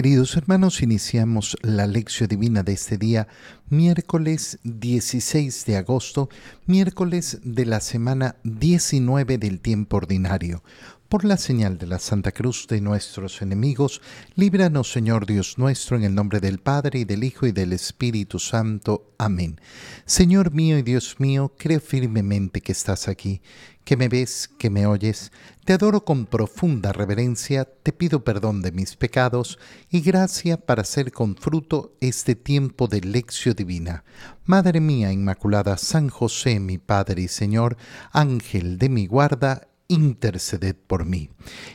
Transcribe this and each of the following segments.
Queridos hermanos, iniciamos la lección divina de este día, miércoles 16 de agosto, miércoles de la semana 19 del tiempo ordinario. Por la señal de la Santa Cruz de nuestros enemigos, líbranos Señor Dios nuestro, en el nombre del Padre y del Hijo y del Espíritu Santo. Amén. Señor mío y Dios mío, creo firmemente que estás aquí, que me ves, que me oyes. Te adoro con profunda reverencia, te pido perdón de mis pecados y gracia para hacer con fruto este tiempo de lección divina. Madre mía Inmaculada, San José, mi Padre y Señor, Ángel de mi guarda, interceded por mí.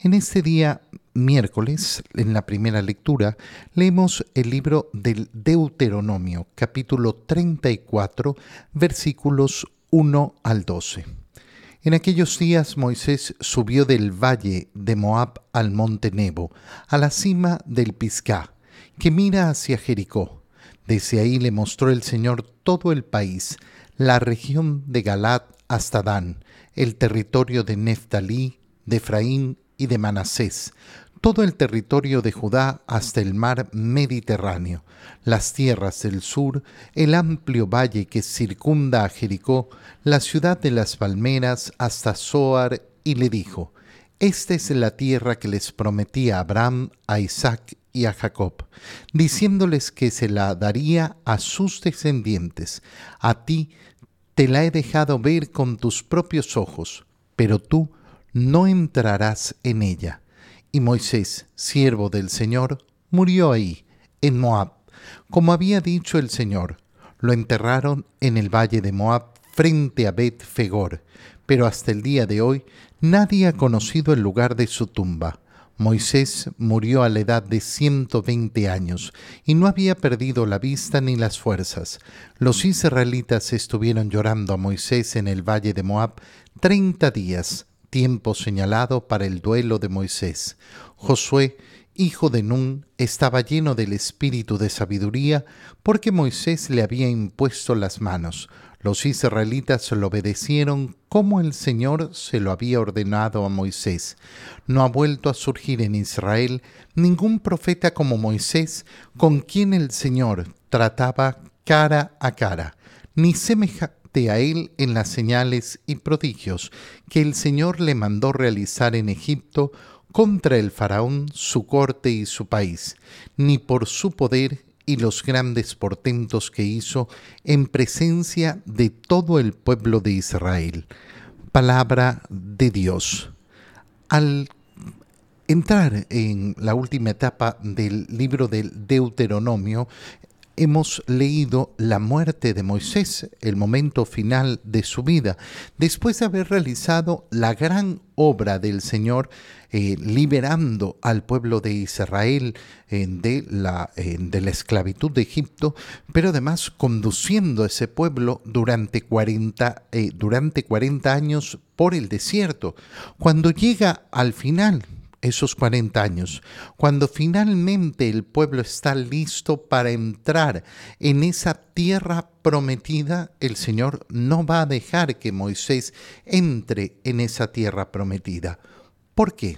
En este día, miércoles, en la primera lectura, leemos el libro del Deuteronomio, capítulo 34, versículos 1 al 12. En aquellos días Moisés subió del valle de Moab al monte Nebo, a la cima del Pisgah, que mira hacia Jericó. Desde ahí le mostró el Señor todo el país, la región de Galat hasta Dan, el territorio de Neftalí, de Efraín y de Manasés, todo el territorio de Judá hasta el mar Mediterráneo, las tierras del sur, el amplio valle que circunda a Jericó, la ciudad de las palmeras hasta Zoar, y le dijo, Esta es la tierra que les prometí a Abraham, a Isaac y a Jacob, diciéndoles que se la daría a sus descendientes. A ti te la he dejado ver con tus propios ojos, pero tú no entrarás en ella. Y Moisés, siervo del Señor, murió ahí, en Moab, como había dicho el Señor. Lo enterraron en el valle de Moab frente a Bet Fegor, pero hasta el día de hoy nadie ha conocido el lugar de su tumba. Moisés murió a la edad de 120 años y no había perdido la vista ni las fuerzas. Los israelitas estuvieron llorando a Moisés en el valle de Moab treinta días, tiempo señalado para el duelo de Moisés. Josué, hijo de Nun, estaba lleno del espíritu de sabiduría porque Moisés le había impuesto las manos. Los israelitas lo obedecieron como el Señor se lo había ordenado a Moisés. No ha vuelto a surgir en Israel ningún profeta como Moisés, con quien el Señor trataba cara a cara, ni semejante a él en las señales y prodigios que el Señor le mandó realizar en Egipto contra el faraón, su corte y su país, ni por su poder y los grandes portentos que hizo en presencia de todo el pueblo de Israel. Palabra de Dios. Al entrar en la última etapa del libro del Deuteronomio, hemos leído la muerte de Moisés, el momento final de su vida, después de haber realizado la gran obra del Señor, eh, liberando al pueblo de Israel eh, de, la, eh, de la esclavitud de Egipto, pero además conduciendo a ese pueblo durante 40, durante 40 años por el desierto. Cuando llega al final esos 40 años, cuando finalmente el pueblo está listo para entrar en esa tierra prometida, el Señor no va a dejar que Moisés entre en esa tierra prometida. ¿Por qué?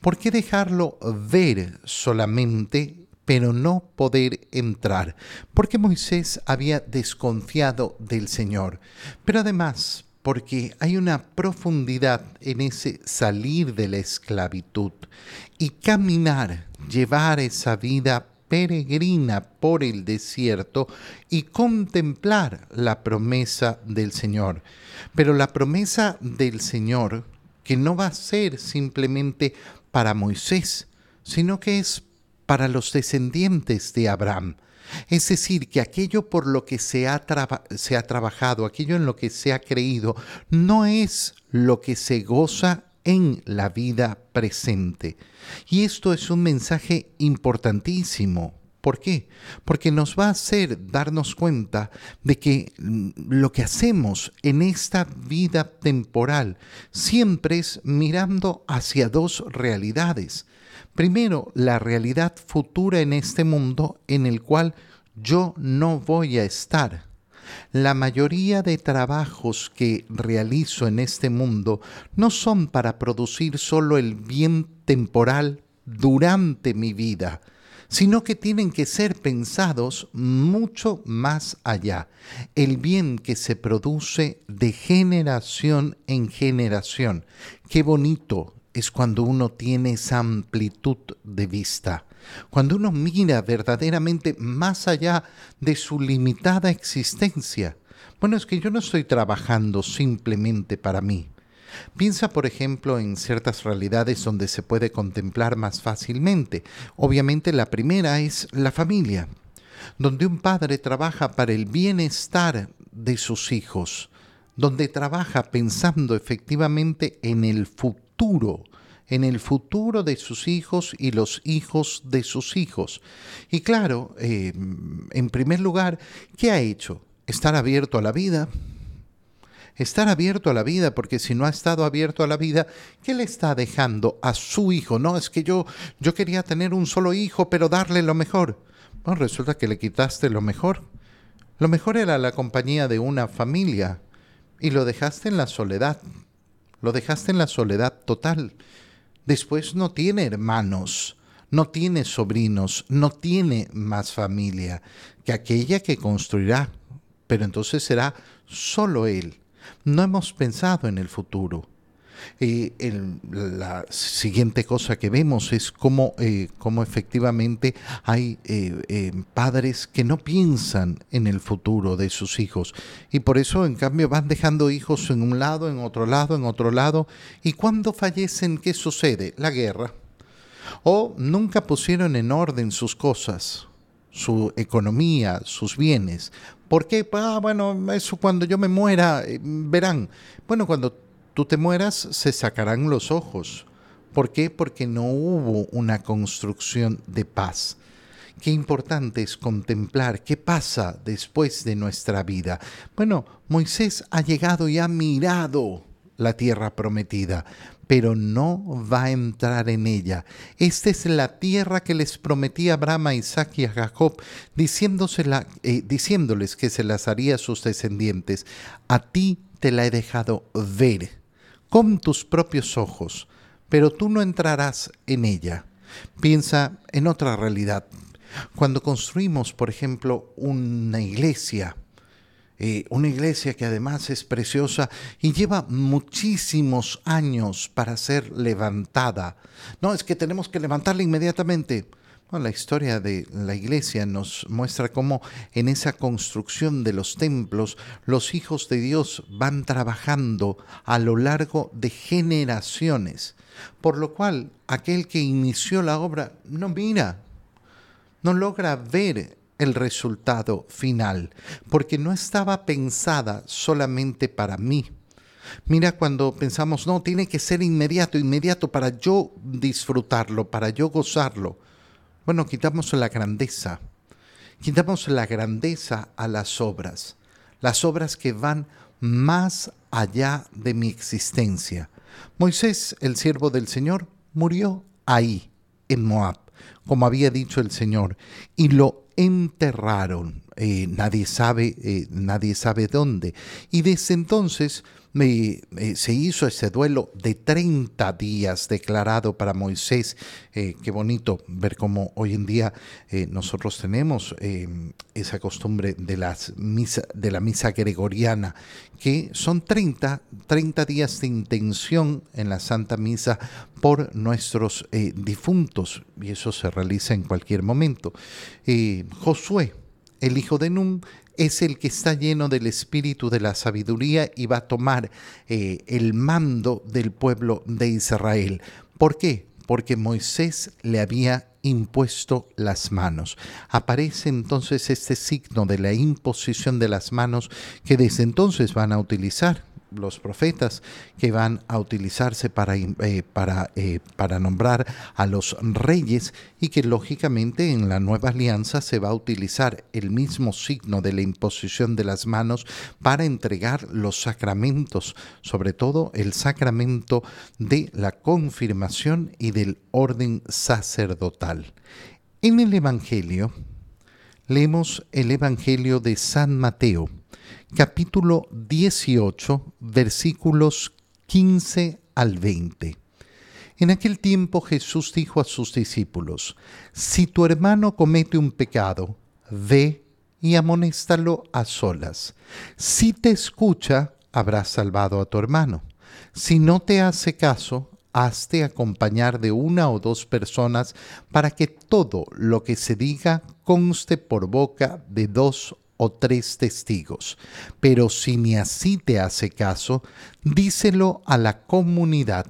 ¿Por qué dejarlo ver solamente pero no poder entrar? Porque Moisés había desconfiado del Señor. Pero además, porque hay una profundidad en ese salir de la esclavitud y caminar, llevar esa vida peregrina por el desierto y contemplar la promesa del Señor. Pero la promesa del Señor, que no va a ser simplemente para Moisés, sino que es para los descendientes de Abraham. Es decir, que aquello por lo que se ha, se ha trabajado, aquello en lo que se ha creído, no es lo que se goza en la vida presente. Y esto es un mensaje importantísimo. ¿Por qué? Porque nos va a hacer darnos cuenta de que mm, lo que hacemos en esta vida temporal siempre es mirando hacia dos realidades. Primero, la realidad futura en este mundo en el cual yo no voy a estar. La mayoría de trabajos que realizo en este mundo no son para producir solo el bien temporal durante mi vida, sino que tienen que ser pensados mucho más allá. El bien que se produce de generación en generación. Qué bonito es cuando uno tiene esa amplitud de vista, cuando uno mira verdaderamente más allá de su limitada existencia. Bueno, es que yo no estoy trabajando simplemente para mí. Piensa, por ejemplo, en ciertas realidades donde se puede contemplar más fácilmente. Obviamente la primera es la familia, donde un padre trabaja para el bienestar de sus hijos, donde trabaja pensando efectivamente en el futuro, en el futuro de sus hijos y los hijos de sus hijos. Y claro, eh, en primer lugar, ¿qué ha hecho? Estar abierto a la vida, estar abierto a la vida, porque si no ha estado abierto a la vida, ¿qué le está dejando a su hijo? No, es que yo, yo quería tener un solo hijo, pero darle lo mejor. Bueno, resulta que le quitaste lo mejor. Lo mejor era la compañía de una familia y lo dejaste en la soledad. Lo dejaste en la soledad total. Después no tiene hermanos, no tiene sobrinos, no tiene más familia que aquella que construirá, pero entonces será solo él. No hemos pensado en el futuro. Eh, la siguiente cosa que vemos es cómo, eh, efectivamente hay eh, padres que no piensan en el futuro de sus hijos y por eso en cambio van dejando hijos en un lado, en otro lado, en otro lado y cuando fallecen, ¿qué sucede? La guerra. O nunca pusieron en orden sus cosas, su economía, sus bienes. ¿Por qué? Ah, bueno, eso cuando yo me muera, verán. Bueno, cuando tú te mueras, se sacarán los ojos. ¿Por qué? Porque no hubo una construcción de paz. Qué importante es contemplar qué pasa después de nuestra vida. Bueno, Moisés ha llegado y ha mirado la tierra prometida, pero no va a entrar en ella. Esta es la tierra que les prometía Abraham, a Isaac y a Jacob, eh, diciéndoles que se las haría a sus descendientes. A ti te la he dejado ver con tus propios ojos, pero tú no entrarás en ella. Piensa en otra realidad. Cuando construimos, por ejemplo, una iglesia, eh, una iglesia que además es preciosa y lleva muchísimos años para ser levantada. No, es que tenemos que levantarla inmediatamente la historia de la iglesia nos muestra cómo en esa construcción de los templos los hijos de Dios van trabajando a lo largo de generaciones, por lo cual aquel que inició la obra no mira, no logra ver el resultado final, porque no estaba pensada solamente para mí. Mira cuando pensamos, no, tiene que ser inmediato, inmediato para yo disfrutarlo, para yo gozarlo. Bueno, quitamos la grandeza, quitamos la grandeza a las obras, las obras que van más allá de mi existencia. Moisés, el siervo del Señor, murió ahí, en Moab, como había dicho el Señor, y lo enterraron. Eh, nadie sabe, eh, nadie sabe dónde. Y desde entonces eh, se hizo ese duelo de 30 días declarado para Moisés. Qué bonito ver cómo hoy en día nosotros tenemos esa costumbre de, las misa, de la misa gregoriana, que son 30, 30 días de intención en la Santa Misa por nuestros difuntos, y eso se realiza en cualquier momento. Josué, el hijo de Nun, es el que está lleno del espíritu de la sabiduría y va a tomar eh, el mando del pueblo de Israel. ¿Por qué? Porque Moisés le había impuesto las manos. Aparece entonces este signo de la imposición de las manos que desde entonces van a utilizar los profetas que van a utilizarse para, eh, para, eh, para nombrar a los reyes y que lógicamente en la nueva alianza se va a utilizar el mismo signo de la imposición de las manos para entregar los sacramentos, sobre todo el sacramento de la confirmación y del orden sacerdotal. En el Evangelio, leemos el Evangelio de San Mateo, capítulo 18, versículos 15 al 20. En aquel tiempo Jesús dijo a sus discípulos, Si tu hermano comete un pecado, ve y amonéstalo a solas. Si te escucha, habrás salvado a tu hermano. Si no te hace caso, hazte acompañar de una o dos personas para que todo lo que se diga conste por boca de dos o tres testigos. Pero si ni así te hace caso, díselo a la comunidad.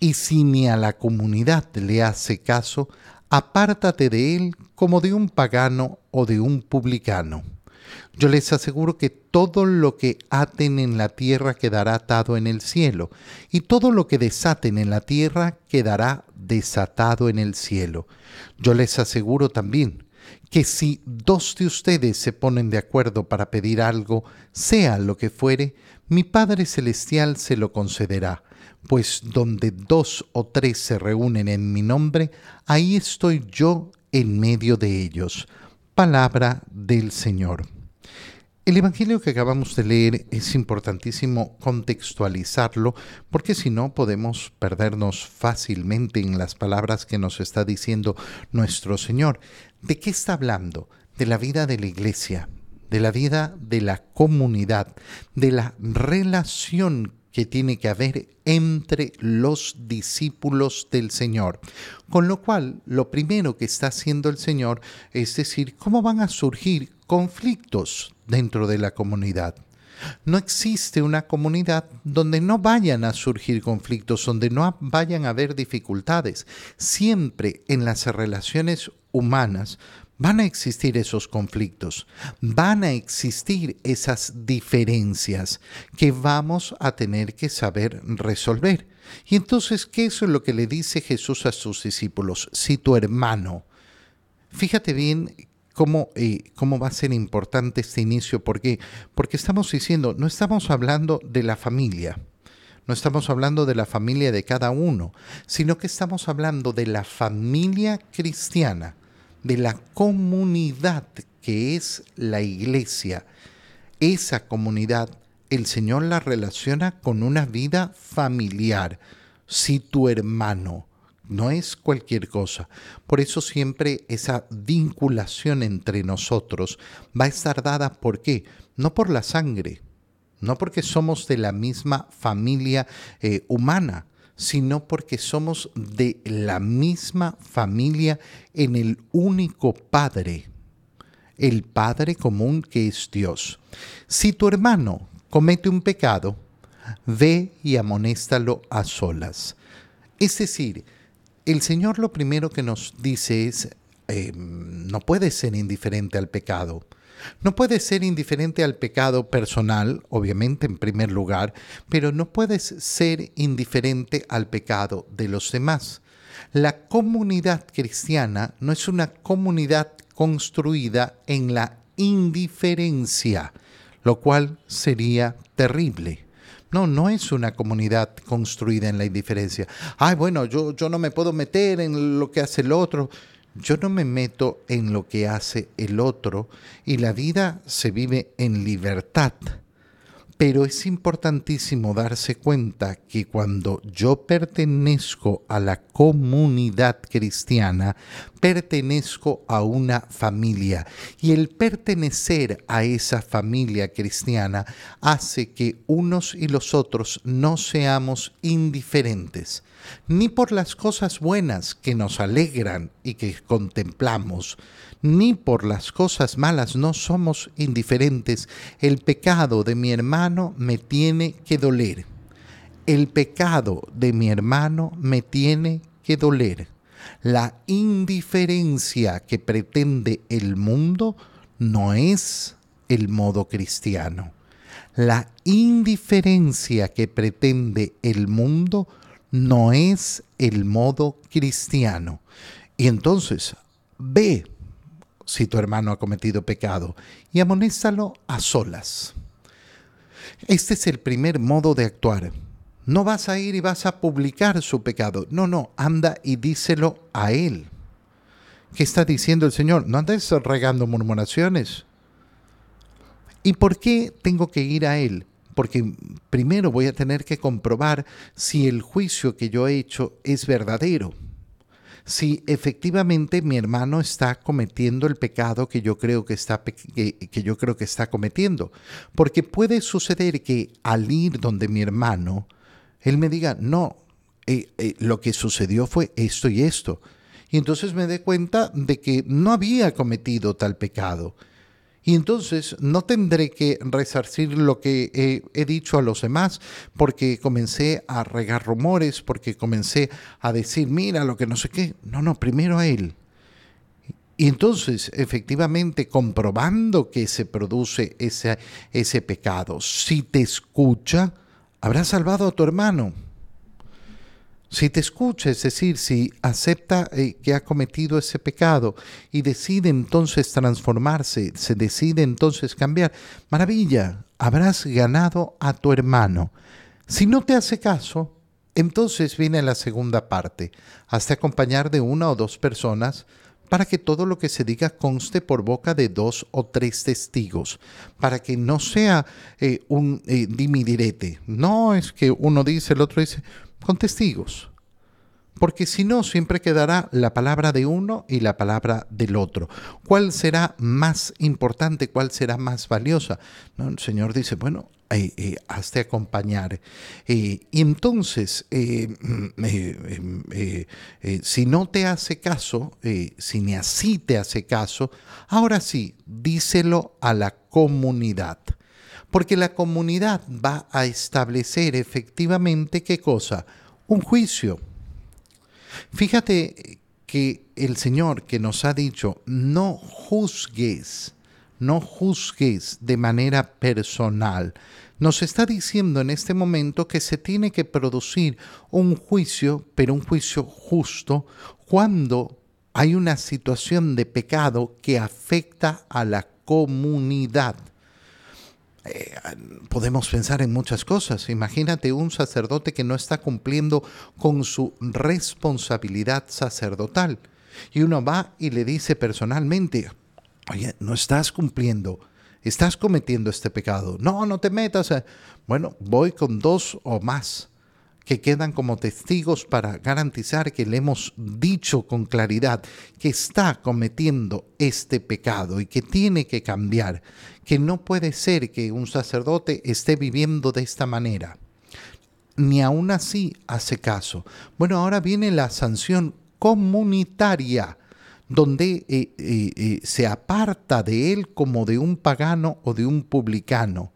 Y si ni a la comunidad le hace caso, apártate de él como de un pagano o de un publicano. Yo les aseguro que todo lo que aten en la tierra quedará atado en el cielo, y todo lo que desaten en la tierra quedará desatado en el cielo. Yo les aseguro también que si dos de ustedes se ponen de acuerdo para pedir algo, sea lo que fuere, mi Padre Celestial se lo concederá, pues donde dos o tres se reúnen en mi nombre, ahí estoy yo en medio de ellos. Palabra del Señor. El Evangelio que acabamos de leer es importantísimo contextualizarlo porque si no podemos perdernos fácilmente en las palabras que nos está diciendo nuestro Señor. ¿De qué está hablando? De la vida de la iglesia, de la vida de la comunidad, de la relación que tiene que haber entre los discípulos del Señor. Con lo cual, lo primero que está haciendo el Señor es decir, cómo van a surgir conflictos dentro de la comunidad. No existe una comunidad donde no vayan a surgir conflictos, donde no vayan a haber dificultades. Siempre en las relaciones humanas van a existir esos conflictos, van a existir esas diferencias que vamos a tener que saber resolver. Y entonces, ¿qué es lo que le dice Jesús a sus discípulos? Si tu hermano, fíjate bien cómo, eh, cómo va a ser importante este inicio, ¿por qué? Porque estamos diciendo, no estamos hablando de la familia, no estamos hablando de la familia de cada uno, sino que estamos hablando de la familia cristiana de la comunidad que es la iglesia. Esa comunidad el Señor la relaciona con una vida familiar. Si tu hermano no es cualquier cosa. Por eso siempre esa vinculación entre nosotros va a estar dada por qué? No por la sangre, no porque somos de la misma familia eh, humana, sino porque somos de la misma familia en el único Padre, el Padre común que es Dios. Si tu hermano comete un pecado, ve y amonéstalo a solas. Es decir, el Señor lo primero que nos dice es, eh, no puedes ser indiferente al pecado. No puedes ser indiferente al pecado personal, obviamente en primer lugar, pero no puedes ser indiferente al pecado de los demás. La comunidad cristiana no es una comunidad construida en la indiferencia, lo cual sería terrible. No, no es una comunidad construida en la indiferencia. Ay, bueno, yo, yo no me puedo meter en lo que hace el otro. Yo no me meto en lo que hace el otro y la vida se vive en libertad. Pero es importantísimo darse cuenta que cuando yo pertenezco a la comunidad cristiana, pertenezco a una familia. Y el pertenecer a esa familia cristiana hace que unos y los otros no seamos indiferentes ni por las cosas buenas que nos alegran y que contemplamos, ni por las cosas malas no somos indiferentes. El pecado de mi hermano me tiene que doler. El pecado de mi hermano me tiene que doler. La indiferencia que pretende el mundo no es el modo cristiano. La indiferencia que pretende el mundo no es el modo cristiano. Y entonces, ve si tu hermano ha cometido pecado y amonéstalo a solas. Este es el primer modo de actuar. No vas a ir y vas a publicar su pecado. No, no, anda y díselo a él. ¿Qué está diciendo el Señor? No andes regando murmuraciones. ¿Y por qué tengo que ir a él? porque primero voy a tener que comprobar si el juicio que yo he hecho es verdadero si efectivamente mi hermano está cometiendo el pecado que yo creo que está, que, yo creo que está cometiendo. Porque puede suceder que al ir donde mi hermano, él me diga, no, eh, eh, lo que sucedió fue esto y esto. Y entonces me dé cuenta de que no había cometido tal pecado. Y entonces no tendré que resarcir lo que he, dicho a los demás, porque comencé a regar rumores, porque comencé a decir, mira lo que no sé qué. No, no, primero a él. Y entonces, efectivamente, comprobando que se produce ese, ese pecado, si te escucha, habrás salvado a tu hermano. Si te escucha, es decir, si acepta eh, que ha cometido ese pecado y decide entonces transformarse, se decide entonces cambiar, maravilla, habrás ganado a tu hermano. Si no te hace caso, entonces viene la segunda parte, hasta acompañar de una o dos personas para que todo lo que se diga conste por boca de dos o tres testigos, para que no sea eh, un eh, dimidirete. No es que uno dice, el otro dice, con testigos. Porque si no, siempre quedará la palabra de uno y la palabra del otro. ¿Cuál será más importante? ¿Cuál será más valiosa? ¿No? El Señor dice, bueno, eh, eh hazte acompañar. Eh, y entonces, eh, mm, si no te hace caso, si ni así te hace caso, ahora sí, díselo a la comunidad porque la comunidad va a establecer efectivamente qué cosa? Un juicio. Fíjate que el Señor que nos ha dicho, no juzgues, no juzgues de manera personal, nos está diciendo en este momento que se tiene que producir un juicio, pero un juicio justo, cuando hay una situación de pecado que afecta a la comunidad. Eh, podemos pensar en muchas cosas. Imagínate un sacerdote que no está cumpliendo con su responsabilidad sacerdotal. Y uno va y le dice personalmente, oye, no estás cumpliendo, estás cometiendo este pecado. No, no te metas. Bueno, voy con dos o más que quedan como testigos para garantizar que le hemos dicho con claridad que está cometiendo este pecado y que tiene que cambiar, que no puede ser que un sacerdote esté viviendo de esta manera. Ni aún así hace caso. Bueno, ahora viene la sanción comunitaria donde eh, eh, eh, se aparta de él como de un pagano o de un publicano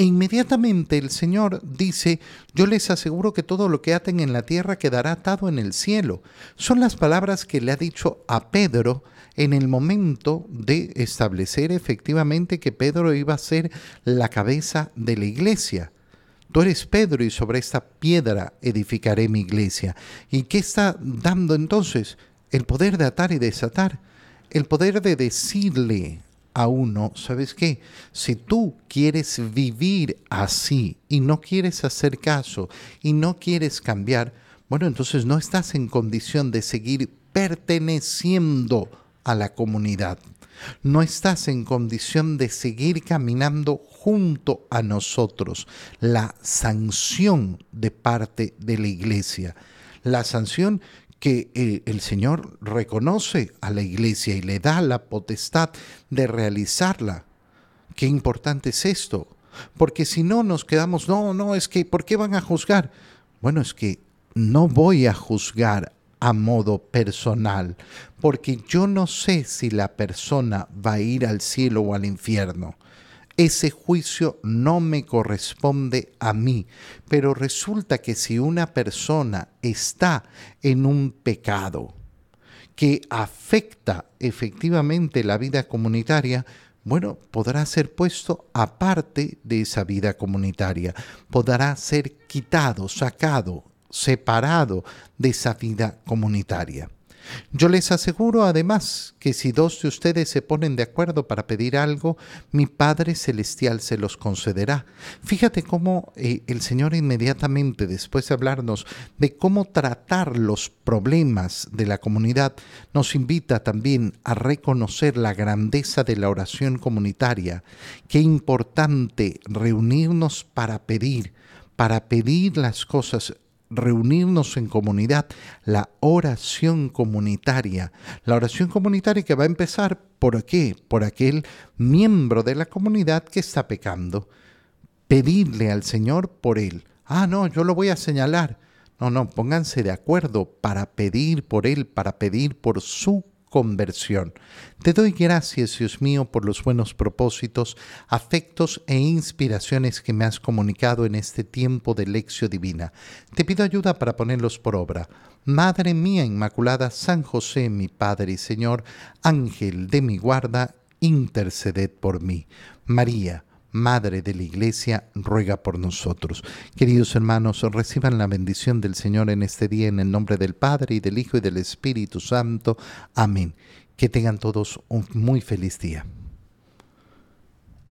e inmediatamente el Señor dice, yo les aseguro que todo lo que aten en la tierra quedará atado en el cielo. Son las palabras que le ha dicho a Pedro en el momento de establecer efectivamente que Pedro iba a ser la cabeza de la iglesia. Tú eres Pedro y sobre esta piedra edificaré mi iglesia. ¿Y qué está dando entonces? El poder de atar y desatar. El poder de decirle a uno, ¿sabes qué? Si tú quieres vivir así y no quieres hacer caso y no quieres cambiar, bueno, entonces no estás en condición de seguir perteneciendo a la comunidad. No estás en condición de seguir caminando junto a nosotros. La sanción de parte de la iglesia. La sanción que eh, el Señor reconoce a la iglesia y le da la potestad de realizarla. Qué importante es esto, porque si no nos quedamos, no, no, es que, ¿por qué van a juzgar? Bueno, es que no voy a juzgar a modo personal, porque yo no sé si la persona va a ir al cielo o al infierno ese juicio no me corresponde a mí. Pero resulta que si una persona está en un pecado que afecta efectivamente la vida comunitaria, bueno, podrá ser puesto aparte de esa vida comunitaria, podrá ser quitado, sacado, separado de esa vida comunitaria. Yo les aseguro además que si dos de ustedes se ponen de acuerdo para pedir algo, mi Padre Celestial se los concederá. Fíjate cómo eh, el Señor inmediatamente, después de hablarnos de cómo tratar los problemas de la comunidad, nos invita también a reconocer la grandeza de la oración comunitaria. Qué importante reunirnos para pedir, para pedir las cosas reunirnos en comunidad, la oración comunitaria. La oración comunitaria que va a empezar por qué? Por aquel miembro de la comunidad que está pecando. Pedirle al Señor por él. Ah, no, yo lo voy a señalar. No, no, pónganse de acuerdo para pedir por él, para pedir por su conversión. Te doy gracias, Dios mío, por los buenos propósitos, afectos e inspiraciones que me has comunicado en este tiempo de lección divina. Te pido ayuda para ponerlos por obra. Madre mía Inmaculada, San José, mi Padre y Señor, Ángel de mi guarda, interceded por mí. María, Madre de la Iglesia, ruega por nosotros. Queridos hermanos, reciban la bendición del Señor en este día en el nombre del Padre y del Hijo y del Espíritu Santo. Amén. Que tengan todos un muy feliz día.